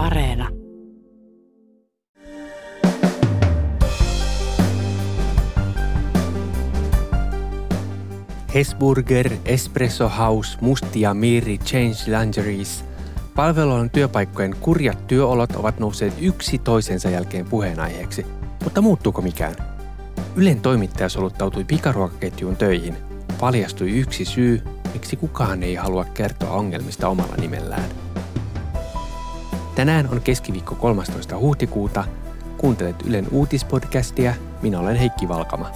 Areena. Hesburger, Espresso House, Musti ja Miri, Change Lingeries. Palvelualan työpaikkojen kurjat työolot ovat nousseet yksi toisensa jälkeen puheenaiheeksi. Mutta muuttuuko mikään? Ylen toimittaja soluttautui pikaruokaketjuun töihin. Paljastui yksi syy, miksi kukaan ei halua kertoa ongelmista omalla nimellään. Tänään on keskiviikko 13. huhtikuuta. Kuuntelet Ylen uutispodcastia. Minä olen Heikki Valkama.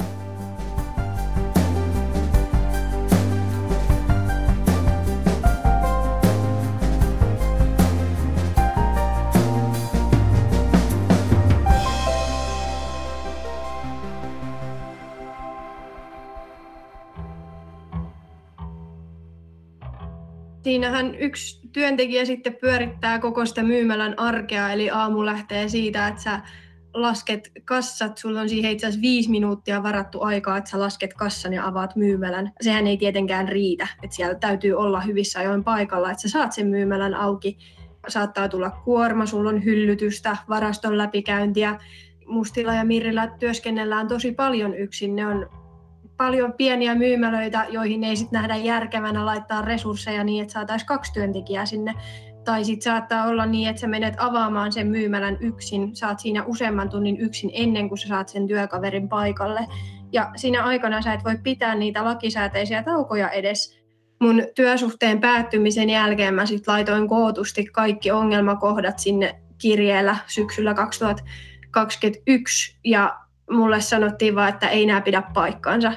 Siinähän yksi työntekijä sitten pyörittää koko sitä myymälän arkea, eli aamu lähtee siitä, että sä lasket kassat, sulla on siihen itse asiassa viisi minuuttia varattu aikaa, että sä lasket kassan ja avaat myymälän. Sehän ei tietenkään riitä, että siellä täytyy olla hyvissä ajoin paikalla, että sä saat sen myymälän auki. Saattaa tulla kuorma, sulla on hyllytystä, varaston läpikäyntiä. Mustilla ja Mirillä työskennellään tosi paljon yksin. Ne on paljon pieniä myymälöitä, joihin ei sit nähdä järkevänä laittaa resursseja niin, että saataisiin kaksi työntekijää sinne. Tai sitten saattaa olla niin, että sä menet avaamaan sen myymälän yksin, saat siinä useamman tunnin yksin ennen kuin sä saat sen työkaverin paikalle. Ja siinä aikana sä et voi pitää niitä lakisääteisiä taukoja edes. Mun työsuhteen päättymisen jälkeen mä sit laitoin kootusti kaikki ongelmakohdat sinne kirjeellä syksyllä 2021 ja mulle sanottiin vaan, että ei nämä pidä paikkaansa.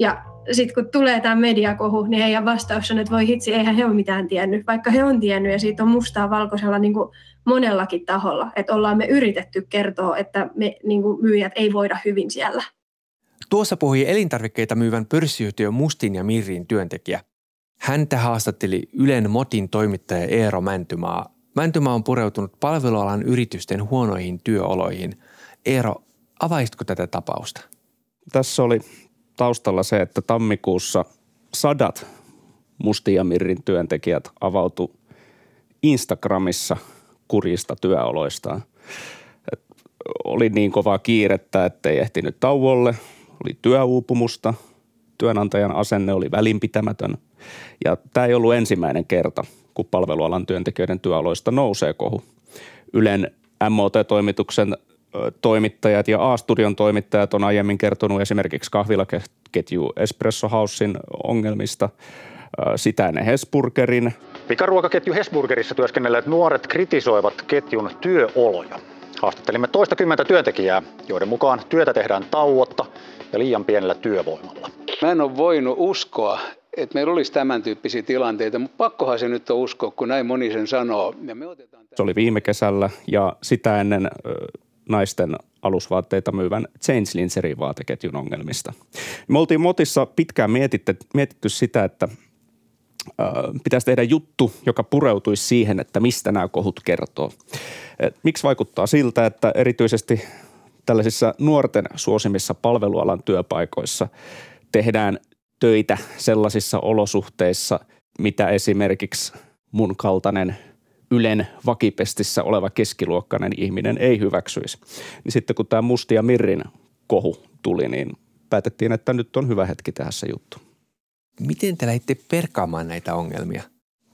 Ja sitten kun tulee tämä mediakohu, niin heidän vastaus on, että voi hitsi, eihän he ole mitään tiennyt, vaikka he on tiennyt ja siitä on mustaa valkoisella niin kuin monellakin taholla, että ollaan me yritetty kertoa, että me niin kuin myyjät ei voida hyvin siellä. Tuossa puhui elintarvikkeita myyvän pörssiyhtiön Mustin ja Mirrin työntekijä. Häntä haastatteli Ylen Motin toimittaja Eero Mäntymaa. Mäntymaa on pureutunut palvelualan yritysten huonoihin työoloihin. Eero, avaisitko tätä tapausta? Tässä oli taustalla se, että tammikuussa sadat Mustin ja Mirrin työntekijät avautu Instagramissa kurjista työoloistaan. Et oli niin kovaa kiirettä, ettei ehtinyt tauolle, oli työuupumusta, työnantajan asenne oli välinpitämätön. Ja tämä ei ollut ensimmäinen kerta, kun palvelualan työntekijöiden työoloista nousee kohu. Ylen MOT-toimituksen toimittajat ja A-studion toimittajat on aiemmin kertonut esimerkiksi kahvilaketju Espresso Housein ongelmista, sitä ennen Hesburgerin. Pikaruokaketju Hesburgerissa työskennelleet nuoret kritisoivat ketjun työoloja. Haastattelimme toista kymmentä työntekijää, joiden mukaan työtä tehdään tauotta ja liian pienellä työvoimalla. Mä en ole voinut uskoa, että meillä olisi tämän tyyppisiä tilanteita, mutta pakkohan se nyt on uskoa, kun näin moni sen sanoo. Ja me otetaan se oli viime kesällä ja sitä ennen naisten alusvaatteita myyvän Change Linserin vaateketjun ongelmista. Me oltiin Motissa pitkään mietitty, mietitty sitä, että pitäisi tehdä juttu, joka pureutuisi siihen, että mistä nämä kohut kertoo. Et miksi vaikuttaa siltä, että erityisesti tällaisissa nuorten suosimissa palvelualan työpaikoissa tehdään töitä sellaisissa olosuhteissa, mitä esimerkiksi mun kaltainen – Ylen vakipestissä oleva keskiluokkainen ihminen ei hyväksyisi. Niin sitten kun tämä Musti ja Mirrin kohu tuli, niin päätettiin, että nyt on hyvä hetki tehdä se juttu. Miten te lähditte perkaamaan näitä ongelmia?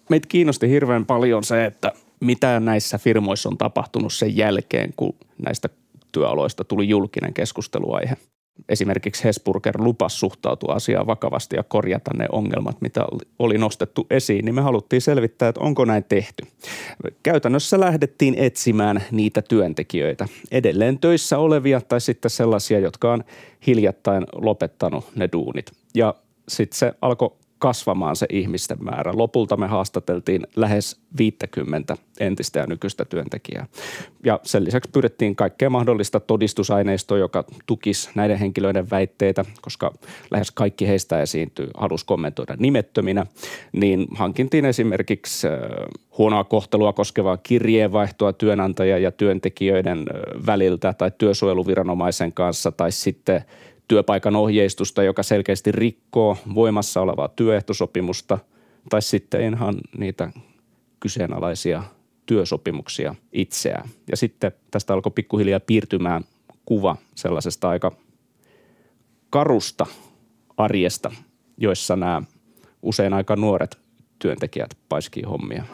Meitä kiinnosti hirveän paljon se, että mitä näissä firmoissa on tapahtunut sen jälkeen, kun näistä työaloista tuli julkinen keskusteluaihe – esimerkiksi Hesburger lupas suhtautua asiaan vakavasti ja korjata ne ongelmat, mitä oli nostettu esiin, niin me haluttiin selvittää, että onko näin tehty. Käytännössä lähdettiin etsimään niitä työntekijöitä, edelleen töissä olevia tai sitten sellaisia, jotka on hiljattain lopettanut ne duunit. Ja sitten se alkoi kasvamaan se ihmisten määrä. Lopulta me haastateltiin lähes 50 entistä ja nykyistä työntekijää. Ja sen lisäksi pyydettiin kaikkea mahdollista todistusaineistoa, joka tukisi näiden henkilöiden väitteitä, koska lähes kaikki heistä esiintyy, halus kommentoida nimettöminä, niin hankintiin esimerkiksi huonoa kohtelua koskevaa kirjeenvaihtoa työnantaja ja työntekijöiden väliltä tai työsuojeluviranomaisen kanssa tai sitten – työpaikan ohjeistusta, joka selkeästi rikkoo voimassa olevaa työehtosopimusta, tai sitten ihan niitä kyseenalaisia työsopimuksia itseään. Ja sitten tästä alkoi pikkuhiljaa piirtymään kuva sellaisesta aika karusta arjesta, joissa nämä usein aika nuoret työntekijät paiskii hommia.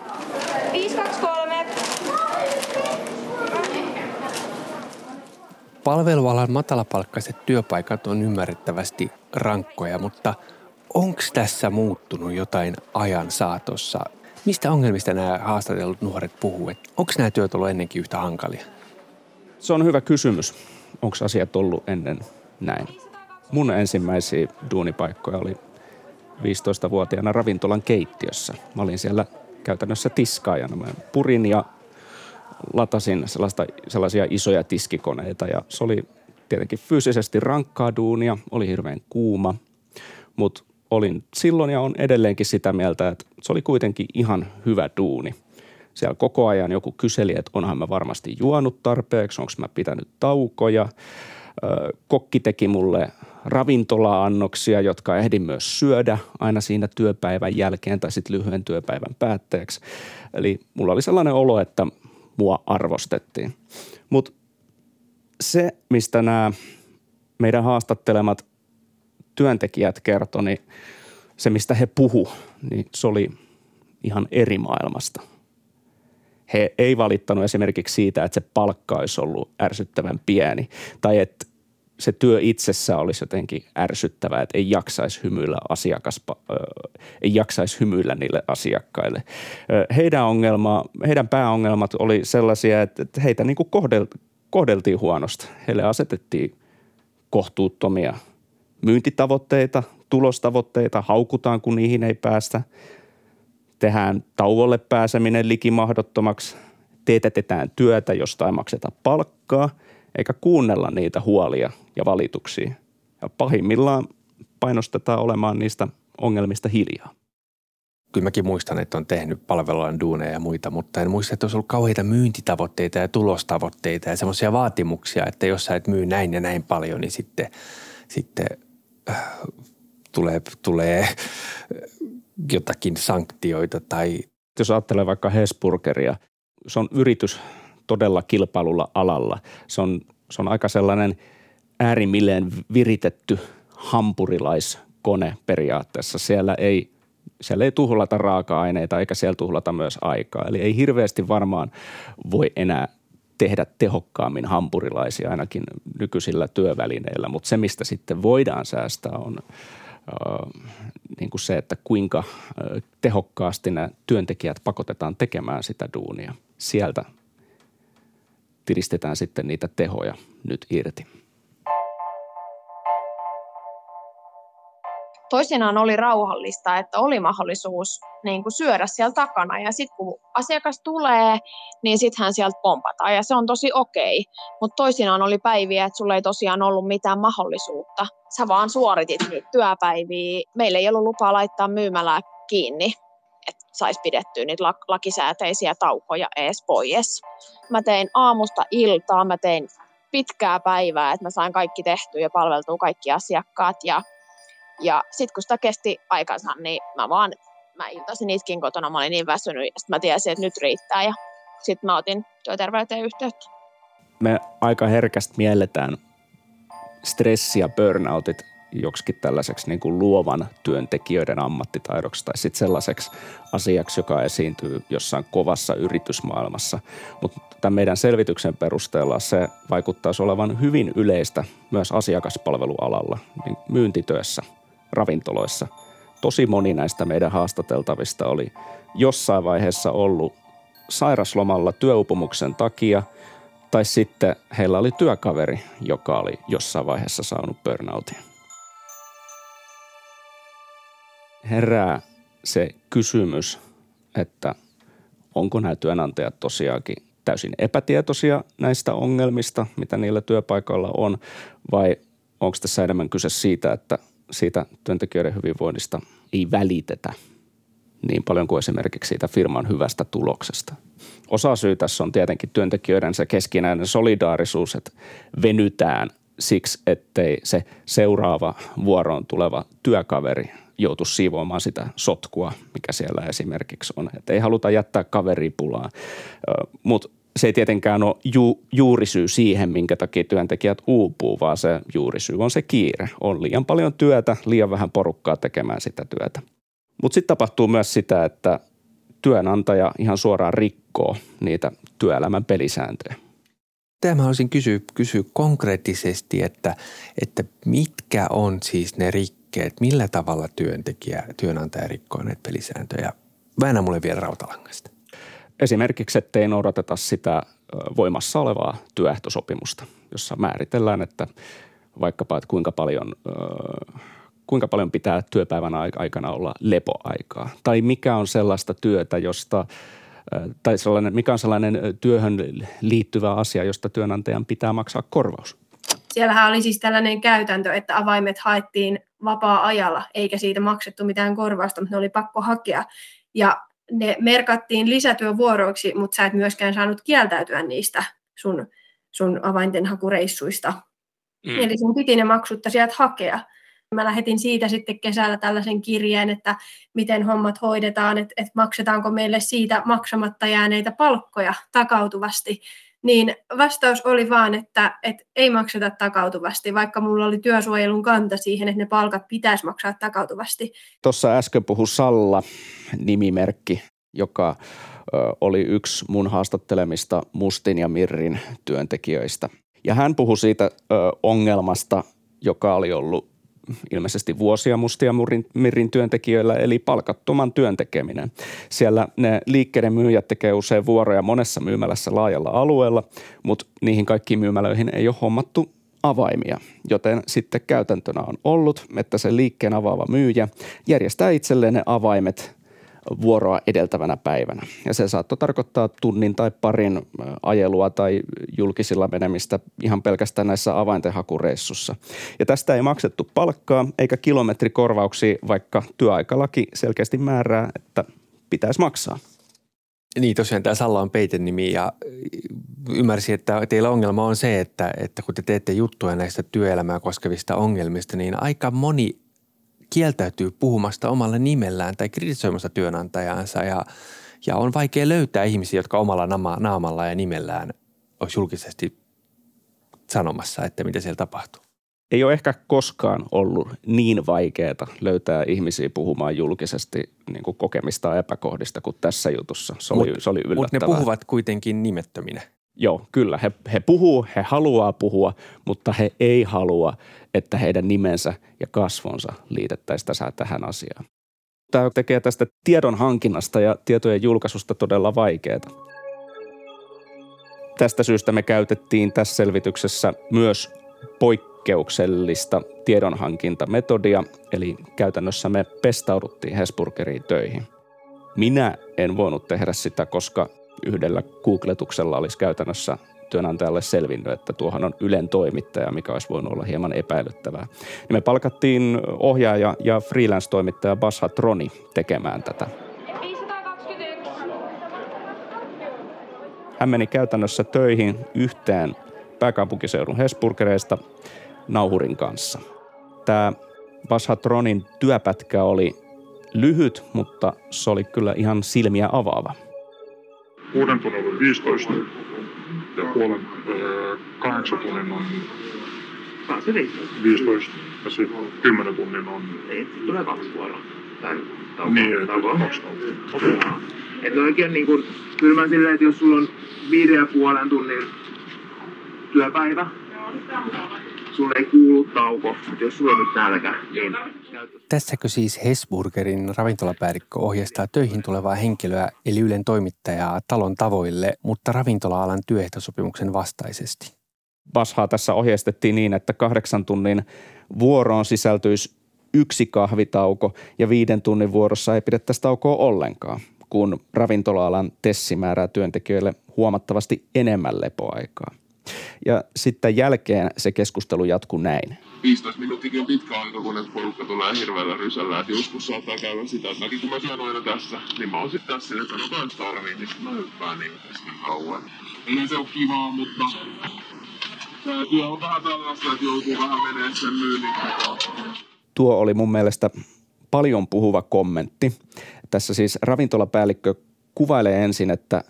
Palvelualan matalapalkkaiset työpaikat on ymmärrettävästi rankkoja, mutta onko tässä muuttunut jotain ajan saatossa? Mistä ongelmista nämä haastatellut nuoret puhuu? Onko nämä työt ollut ennenkin yhtä hankalia? Se on hyvä kysymys. Onko asiat ollut ennen näin? Mun ensimmäisiä duunipaikkoja oli 15-vuotiaana ravintolan keittiössä. Mä olin siellä käytännössä tiskaajana. Mä purin ja latasin sellaista, sellaisia isoja tiskikoneita ja se oli tietenkin fyysisesti rankkaa duunia, oli hirveän kuuma, mutta olin silloin ja on edelleenkin sitä mieltä, että se oli kuitenkin ihan hyvä duuni. Siellä koko ajan joku kyseli, että onhan mä varmasti juonut tarpeeksi, onko mä pitänyt taukoja. Kokki teki mulle ravintola-annoksia, jotka ehdin myös syödä aina siinä työpäivän jälkeen tai sitten lyhyen työpäivän päätteeksi. Eli mulla oli sellainen olo, että mua arvostettiin. Mutta se, mistä nämä meidän haastattelemat työntekijät kertoi, niin se, mistä he puhu, niin se oli ihan eri maailmasta. He ei valittanut esimerkiksi siitä, että se palkka olisi ollut ärsyttävän pieni tai että se työ itsessä olisi jotenkin ärsyttävää, että ei jaksaisi hymyillä asiakas, ei jaksaisi hymyillä niille asiakkaille. Heidän, ongelma, heidän pääongelmat oli sellaisia, että heitä niin kuin kohdeltiin huonosti. Heille asetettiin kohtuuttomia myyntitavoitteita, tulostavoitteita, haukutaan kun niihin ei päästä. Tehdään tauolle pääseminen likimahdottomaksi, teetätetään työtä, josta ei makseta palkkaa – eikä kuunnella niitä huolia ja valituksia. Ja pahimmillaan painostetaan olemaan niistä ongelmista hiljaa. Kyllä mäkin muistan, että on tehnyt palvelualan duuneja ja muita, mutta en muista, että olisi ollut kauheita myyntitavoitteita ja tulostavoitteita ja semmoisia vaatimuksia, että jos sä et myy näin ja näin paljon, niin sitten, sitten äh, tulee, tulee jotakin sanktioita tai... Jos ajattelee vaikka Hesburgeria, se on yritys, todella kilpailulla alalla. Se on, se on aika sellainen äärimmilleen viritetty hampurilaiskone periaatteessa. Siellä ei, siellä ei tuhlata raaka-aineita eikä siellä tuhlata myös aikaa. Eli ei hirveästi varmaan voi enää tehdä tehokkaammin hampurilaisia ainakin nykyisillä työvälineillä, mutta se mistä sitten voidaan säästää on äh, niin kuin se, että kuinka äh, tehokkaasti nämä työntekijät pakotetaan tekemään sitä duunia. Sieltä tiristetään sitten niitä tehoja nyt irti. Toisinaan oli rauhallista, että oli mahdollisuus niin kuin syödä siellä takana ja sitten kun asiakas tulee, niin sitten hän sieltä pompataan ja se on tosi okei. Mutta toisinaan oli päiviä, että sulla ei tosiaan ollut mitään mahdollisuutta. Sä vaan suoritit niitä työpäiviä. Meillä ei ollut lupaa laittaa myymälää kiinni saisi pidettyä niitä lakisääteisiä taukoja ees pois. Mä tein aamusta iltaa, mä tein pitkää päivää, että mä sain kaikki tehtyä ja palveltua kaikki asiakkaat. Ja, ja sitten kun sitä kesti aikansa, niin mä vaan, mä iltasin itkin kotona, mä olin niin väsynyt, ja mä tiesin, että nyt riittää. Ja sitten mä otin työterveyteen yhteyttä. Me aika herkästi mielletään stressi ja burnoutit joksikin tällaiseksi niin kuin luovan työntekijöiden ammattitaidoksi tai sitten sellaiseksi asiaksi, joka esiintyy jossain kovassa yritysmaailmassa. Mutta tämän meidän selvityksen perusteella se vaikuttaisi olevan hyvin yleistä myös asiakaspalvelualalla, niin myyntityössä, ravintoloissa. Tosi moni näistä meidän haastateltavista oli jossain vaiheessa ollut sairaslomalla työupumuksen takia – tai sitten heillä oli työkaveri, joka oli jossain vaiheessa saanut burnoutin. Herää se kysymys, että onko nämä työnantajat tosiaankin täysin epätietoisia näistä ongelmista, mitä niillä työpaikoilla on, vai onko tässä enemmän kyse siitä, että siitä työntekijöiden hyvinvoinnista ei välitetä niin paljon kuin esimerkiksi siitä firman hyvästä tuloksesta. Osa syy tässä on tietenkin työntekijöiden se keskinäinen solidaarisuus, että venytään siksi, ettei se seuraava vuoroon tuleva työkaveri joutu siivoamaan sitä sotkua, mikä siellä esimerkiksi on. Et ei haluta jättää kaveripulaa, mutta se ei tietenkään ole ju, juurisyy siihen, minkä takia työntekijät uupuu, vaan se juurisyy on se kiire. On liian paljon työtä, liian vähän porukkaa tekemään sitä työtä. Mutta sitten tapahtuu myös sitä, että työnantaja ihan suoraan rikkoo niitä työelämän pelisääntöjä. Tämä mä haluaisin kysyä, kysyä konkreettisesti, että, että mitkä on siis ne rikkeet, millä tavalla työntekijä, työnantaja rikkoo näitä pelisääntöjä. Väännä mulle vielä rautalangasta. Esimerkiksi, ettei noudateta sitä voimassa olevaa työehtosopimusta, jossa määritellään, että vaikkapa, että kuinka paljon, kuinka paljon pitää työpäivän aikana olla lepoaikaa. Tai mikä on sellaista työtä, josta tai sellainen, mikä on sellainen työhön liittyvä asia, josta työnantajan pitää maksaa korvaus? Siellähän oli siis tällainen käytäntö, että avaimet haettiin vapaa-ajalla, eikä siitä maksettu mitään korvausta, mutta ne oli pakko hakea. Ja ne merkattiin lisätyövuoroiksi, mutta sä et myöskään saanut kieltäytyä niistä sun, sun avaintenhakureissuista. Mm. Eli sun piti ne maksutta sieltä hakea. Mä lähetin siitä sitten kesällä tällaisen kirjeen, että miten hommat hoidetaan, että, että maksetaanko meille siitä maksamatta jääneitä palkkoja takautuvasti. Niin vastaus oli vaan, että, että ei makseta takautuvasti, vaikka mulla oli työsuojelun kanta siihen, että ne palkat pitäisi maksaa takautuvasti. Tuossa äsken puhui Salla, nimimerkki, joka oli yksi mun haastattelemista Mustin ja Mirrin työntekijöistä. Ja hän puhui siitä ongelmasta, joka oli ollut ilmeisesti vuosia mustia Mirrin työntekijöillä, eli palkattoman työntekeminen. Siellä ne liikkeiden myyjät tekee usein vuoroja monessa myymälässä laajalla alueella, mutta niihin kaikkiin myymälöihin ei ole hommattu avaimia, joten sitten käytäntönä on ollut, että se liikkeen avaava myyjä järjestää itselleen ne avaimet vuoroa edeltävänä päivänä. Ja se saattoi tarkoittaa tunnin tai parin ajelua tai julkisilla menemistä ihan pelkästään näissä avaintenhakureissussa. Ja tästä ei maksettu palkkaa eikä kilometrikorvauksia, vaikka työaikalaki selkeästi määrää, että pitäisi maksaa. Niin tosiaan tämä Salla on peitenimi ja ymmärsin, että teillä ongelma on se, että, että kun te teette juttuja näistä työelämää koskevista ongelmista, niin aika moni kieltäytyy puhumasta omalla nimellään tai kritisoimasta työnantajaansa ja, ja on vaikea löytää ihmisiä, jotka omalla nama, naamalla ja nimellään olisi julkisesti sanomassa, että mitä siellä tapahtuu. Ei ole ehkä koskaan ollut niin vaikeaa löytää ihmisiä puhumaan julkisesti niin kuin kokemista epäkohdista kuin tässä jutussa. Se oli, mut, se oli yllättävää. Mutta ne puhuvat kuitenkin nimettöminä. Joo, kyllä. He, he puhuu, he haluaa puhua, mutta he ei halua, että heidän nimensä ja kasvonsa liitettäisiin tässä tähän asiaan. Tämä tekee tästä tiedon hankinnasta ja tietojen julkaisusta todella vaikeaa. Tästä syystä me käytettiin tässä selvityksessä myös poikkeuksellista tiedonhankintametodia, eli käytännössä me pestauduttiin Hesburgeriin töihin. Minä en voinut tehdä sitä, koska yhdellä googletuksella olisi käytännössä työnantajalle selvinnyt, että tuohan on Ylen toimittaja, mikä olisi voinut olla hieman epäilyttävää. Niin me palkattiin ohjaaja ja freelance-toimittaja Basha Troni tekemään tätä. Hän meni käytännössä töihin yhteen pääkaupunkiseudun Hesburgereista nauhurin kanssa. Tämä Bashatronin työpätkä oli lyhyt, mutta se oli kyllä ihan silmiä avaava kuuden tunnin on 15 ja puolen äh, kahdeksan tunnin on 15 ja sitten kymmenen tunnin on... Ei, tulee kaksi vuoroa. Tai tauko, niin, että tauko. kaksi taukoa. Että oikein niin kuin, kyllä mä silleen, että jos sulla on viiden ja puolen tunnin työpäivä, sulle ei kuulu tauko, mutta jos sulla on nyt nälkä, niin Tässäkö siis Hesburgerin ravintolapäällikkö ohjeistaa töihin tulevaa henkilöä eli Ylen toimittajaa talon tavoille, mutta ravintola-alan työehtosopimuksen vastaisesti? Bashaa tässä ohjeistettiin niin, että kahdeksan tunnin vuoroon sisältyisi yksi kahvitauko ja viiden tunnin vuorossa ei pidettäisi taukoa ollenkaan, kun ravintola-alan tessi määrää työntekijöille huomattavasti enemmän lepoaikaa. Ja sitten jälkeen se keskustelu jatkuu näin. 15 minuuttikin on pitkä aika, kun että porukka tulee hirveällä rysällä. Että joskus saattaa käydä sitä, että mäkin kun mä syön aina tässä, niin mä oon sitten tässä että sanotaan starviin, niin sitten mä hyppään niin kesken kauan. Ei se ole kivaa, mutta tämä työ on vähän tällaista, että joutuu vähän menee sen myynnin Tuo oli mun mielestä paljon puhuva kommentti. Tässä siis ravintolapäällikkö kuvailee ensin, että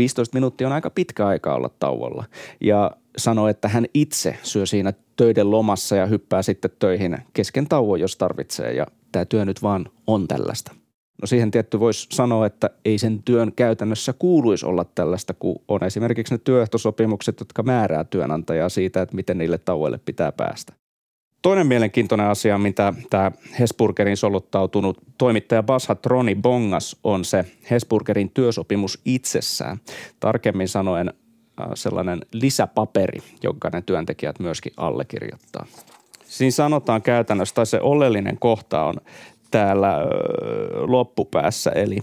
15 minuuttia on aika pitkä aika olla tauolla. Ja sanoo, että hän itse syö siinä töiden lomassa ja hyppää sitten töihin kesken tauon, jos tarvitsee. Ja tämä työ nyt vaan on tällaista. No siihen tietty voisi sanoa, että ei sen työn käytännössä kuuluisi olla tällaista, kun on esimerkiksi ne työehtosopimukset, jotka määrää työnantajaa siitä, että miten niille tauoille pitää päästä. Toinen mielenkiintoinen asia, mitä tämä Hesburgerin soluttautunut toimittaja Bashat Roni Bongas on se Hesburgerin työsopimus itsessään. Tarkemmin sanoen äh, sellainen lisäpaperi, jonka ne työntekijät myöskin allekirjoittaa. Siinä sanotaan käytännössä, tai se oleellinen kohta on täällä loppupäässä, eli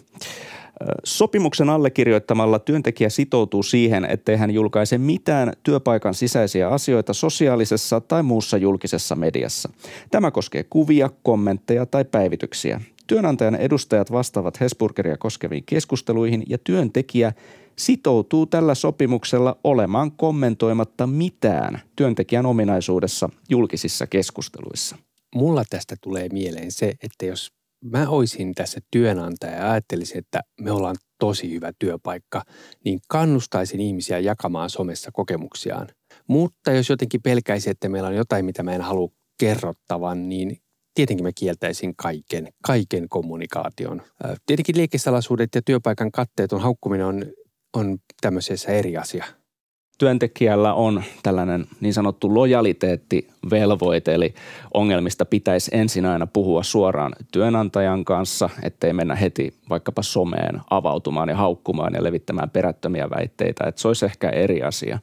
Sopimuksen allekirjoittamalla työntekijä sitoutuu siihen, ettei hän julkaise mitään työpaikan sisäisiä asioita sosiaalisessa tai muussa julkisessa mediassa. Tämä koskee kuvia, kommentteja tai päivityksiä. Työnantajan edustajat vastaavat Hesburgeria koskeviin keskusteluihin ja työntekijä sitoutuu tällä sopimuksella olemaan kommentoimatta mitään työntekijän ominaisuudessa julkisissa keskusteluissa. Mulla tästä tulee mieleen se, että jos mä olisin tässä työnantaja ja ajattelisin, että me ollaan tosi hyvä työpaikka, niin kannustaisin ihmisiä jakamaan somessa kokemuksiaan. Mutta jos jotenkin pelkäisi, että meillä on jotain, mitä mä en halua kerrottavan, niin tietenkin mä kieltäisin kaiken, kaiken kommunikaation. Tietenkin liikesalaisuudet ja työpaikan katteet on haukkuminen on, on tämmöisessä eri asia työntekijällä on tällainen niin sanottu lojaliteettivelvoite, eli ongelmista pitäisi ensin aina puhua suoraan työnantajan kanssa, ettei mennä heti vaikkapa someen avautumaan ja haukkumaan ja levittämään perättömiä väitteitä, että se olisi ehkä eri asia.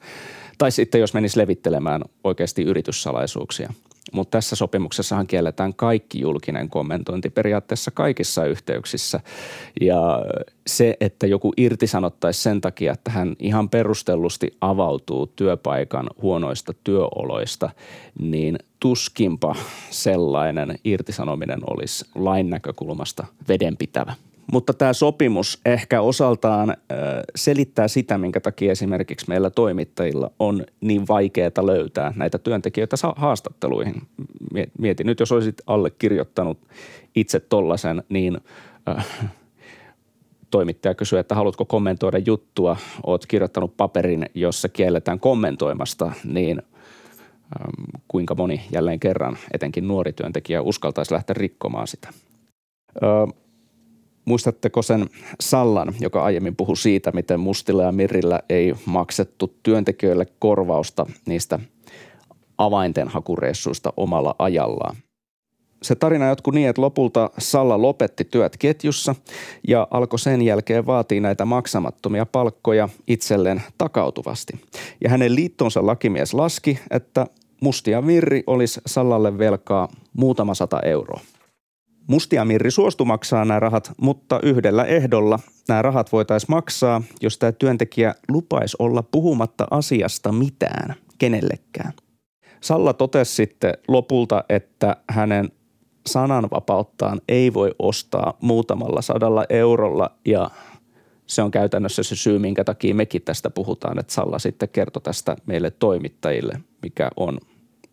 Tai sitten jos menisi levittelemään oikeasti yrityssalaisuuksia – mutta tässä sopimuksessahan kielletään kaikki julkinen kommentointi periaatteessa kaikissa yhteyksissä. Ja se, että joku irtisanottaisi sen takia, että hän ihan perustellusti avautuu työpaikan huonoista työoloista, niin tuskinpa sellainen irtisanominen olisi lain näkökulmasta vedenpitävä. Mutta tämä sopimus ehkä osaltaan selittää sitä, minkä takia esimerkiksi meillä toimittajilla on niin vaikeaa löytää näitä työntekijöitä haastatteluihin. Mieti nyt, jos olisit allekirjoittanut itse tollaisen, niin toimittaja kysyy, että haluatko kommentoida juttua, oot kirjoittanut paperin, jossa kielletään kommentoimasta, niin kuinka moni jälleen kerran, etenkin nuori työntekijä, uskaltaisi lähteä rikkomaan sitä. Muistatteko sen Sallan, joka aiemmin puhui siitä, miten Mustilla ja Mirillä ei maksettu työntekijöille korvausta niistä avainten hakureissuista omalla ajallaan? Se tarina jatkui niin, että lopulta Salla lopetti työt ketjussa ja alkoi sen jälkeen vaatia näitä maksamattomia palkkoja itselleen takautuvasti. Ja hänen liittonsa lakimies laski, että Mustia Mirri olisi Sallalle velkaa muutama sata euroa. Mustia Mirri suostui maksaa nämä rahat, mutta yhdellä ehdolla nämä rahat voitaisiin maksaa, jos tämä työntekijä lupaisi olla puhumatta asiasta mitään kenellekään. Salla totesi sitten lopulta, että hänen sananvapauttaan ei voi ostaa muutamalla sadalla eurolla ja se on käytännössä se syy, minkä takia mekin tästä puhutaan, että Salla sitten kertoi tästä meille toimittajille, mikä on,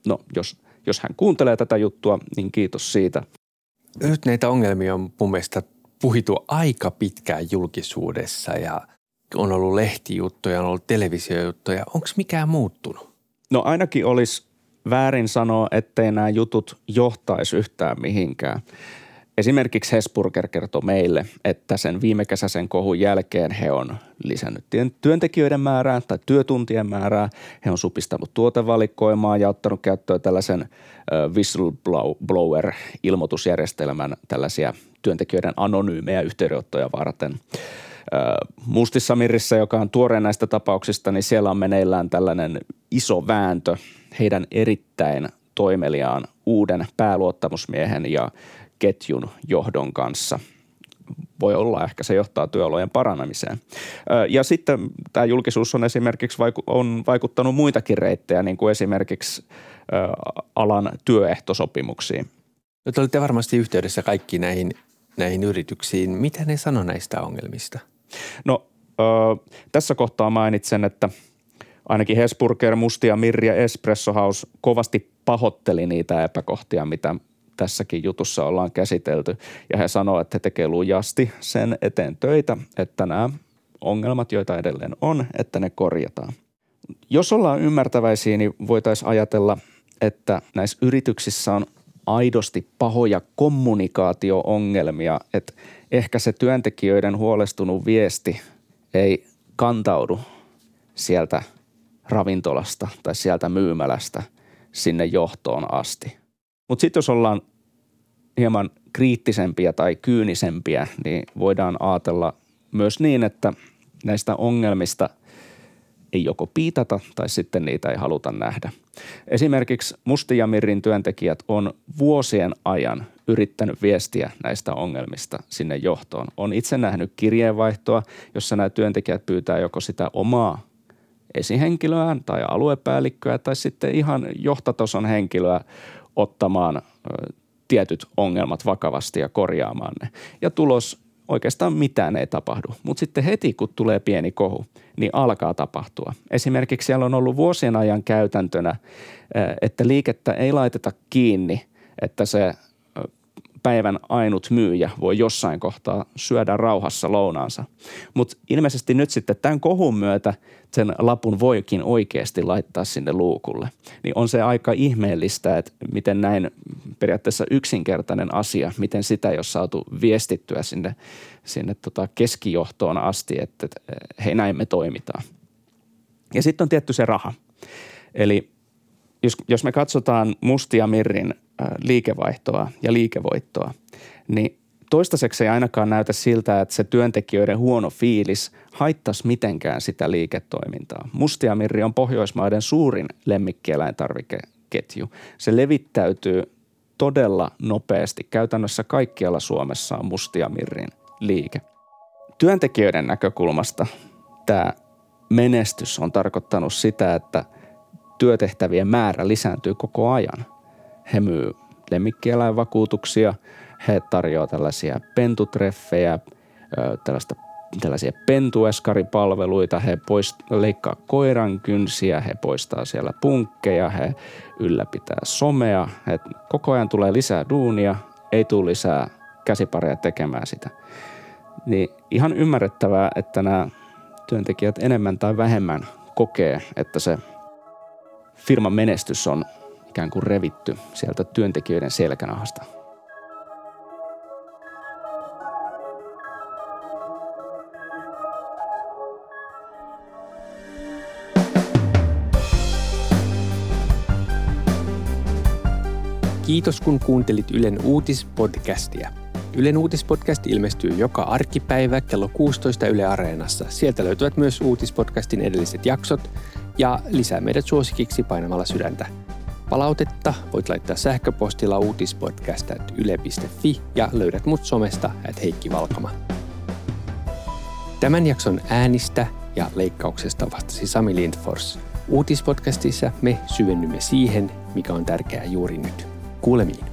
no jos, jos hän kuuntelee tätä juttua, niin kiitos siitä – nyt näitä ongelmia on mun mielestä puhittu aika pitkään julkisuudessa ja on ollut lehtijuttuja, on ollut televisiojuttuja. Onko mikään muuttunut? No ainakin olisi väärin sanoa, ettei nämä jutut johtaisi yhtään mihinkään. Esimerkiksi Hesburger kertoi meille, että sen viime kesäisen kohun jälkeen he on lisännyt työntekijöiden määrää tai työtuntien määrää. He on supistanut tuotevalikoimaa ja ottanut käyttöön tällaisen whistleblower-ilmoitusjärjestelmän tällaisia työntekijöiden anonyymejä yhteydenottoja varten. Mustissa Mirissä, joka on tuoreen näistä tapauksista, niin siellä on meneillään tällainen iso vääntö heidän erittäin toimeliaan uuden pääluottamusmiehen ja ketjun johdon kanssa. Voi olla, ehkä se johtaa työolojen paranemiseen. Ja sitten tämä julkisuus on esimerkiksi vaiku- on vaikuttanut muitakin reittejä, niin kuin esimerkiksi alan työehtosopimuksiin. No, te olette varmasti yhteydessä kaikki näihin, näihin yrityksiin. Mitä ne sanoo näistä ongelmista? No tässä kohtaa mainitsen, että ainakin Hesburger, Mustia, Mirja, Espresso House kovasti pahoitteli niitä epäkohtia, mitä tässäkin jutussa ollaan käsitelty. Ja he sanoo, että he tekee lujasti sen eteen töitä, että nämä ongelmat, joita edelleen on, että ne korjataan. Jos ollaan ymmärtäväisiä, niin voitaisiin ajatella, että näissä yrityksissä on aidosti pahoja kommunikaatio-ongelmia, että ehkä se työntekijöiden huolestunut viesti ei kantaudu sieltä ravintolasta tai sieltä myymälästä sinne johtoon asti. Mutta sitten jos ollaan hieman kriittisempiä tai kyynisempiä, niin voidaan ajatella myös niin, että näistä ongelmista ei joko piitata tai sitten niitä ei haluta nähdä. Esimerkiksi Mustijamirin työntekijät on vuosien ajan yrittänyt viestiä näistä ongelmista sinne johtoon. On itse nähnyt kirjeenvaihtoa, jossa nämä työntekijät pyytää joko sitä omaa esihenkilöään tai aluepäällikköä tai sitten ihan johtatason henkilöä ottamaan tietyt ongelmat vakavasti ja korjaamaan ne. Ja tulos oikeastaan mitään ei tapahdu. Mutta sitten heti, kun tulee pieni kohu, niin alkaa tapahtua. Esimerkiksi siellä on ollut vuosien ajan käytäntönä, että liikettä ei laiteta kiinni, että se päivän ainut myyjä voi jossain kohtaa syödä rauhassa lounaansa. Mutta ilmeisesti nyt sitten tämän kohun myötä sen lapun voikin oikeasti laittaa sinne luukulle. Niin on se aika ihmeellistä, että miten näin periaatteessa yksinkertainen asia, miten sitä ei ole saatu viestittyä sinne, sinne tota keskijohtoon asti, että hei näin me toimitaan. Ja sitten on tietty se raha. Eli jos, jos me katsotaan Mustia Mirrin liikevaihtoa ja liikevoittoa, niin toistaiseksi ei ainakaan näytä siltä, että se työntekijöiden huono fiilis haittaisi mitenkään sitä liiketoimintaa. Mustiamirri on Pohjoismaiden suurin lemmikkieläintarvikeketju. Se levittäytyy todella nopeasti. Käytännössä kaikkialla Suomessa on Mustiamirrin liike. Työntekijöiden näkökulmasta tämä menestys on tarkoittanut sitä, että työtehtävien määrä lisääntyy koko ajan. He myy lemmikkieläinvakuutuksia, he tarjoavat tällaisia pentutreffejä, tällaista tällaisia pentueskaripalveluita, he poist, leikkaa koiran kynsiä, he poistaa siellä punkkeja, he ylläpitää somea, he, koko ajan tulee lisää duunia, ei tule lisää käsipareja tekemään sitä. Niin ihan ymmärrettävää, että nämä työntekijät enemmän tai vähemmän kokee, että se firman menestys on ikään kuin revitty sieltä työntekijöiden selkänahasta. Kiitos kun kuuntelit Ylen uutispodcastia. Ylen uutispodcast ilmestyy joka arkipäivä kello 16 Yle Areenassa. Sieltä löytyvät myös uutispodcastin edelliset jaksot ja lisää meidät suosikiksi painamalla sydäntä. Palautetta voit laittaa sähköpostilla uutispodcast.yle.fi ja löydät mut somesta at Heikki Valkama. Tämän jakson äänistä ja leikkauksesta vastasi Sami Lindfors. Uutispodcastissa me syvennymme siihen, mikä on tärkeää juuri nyt. Kuulemiin.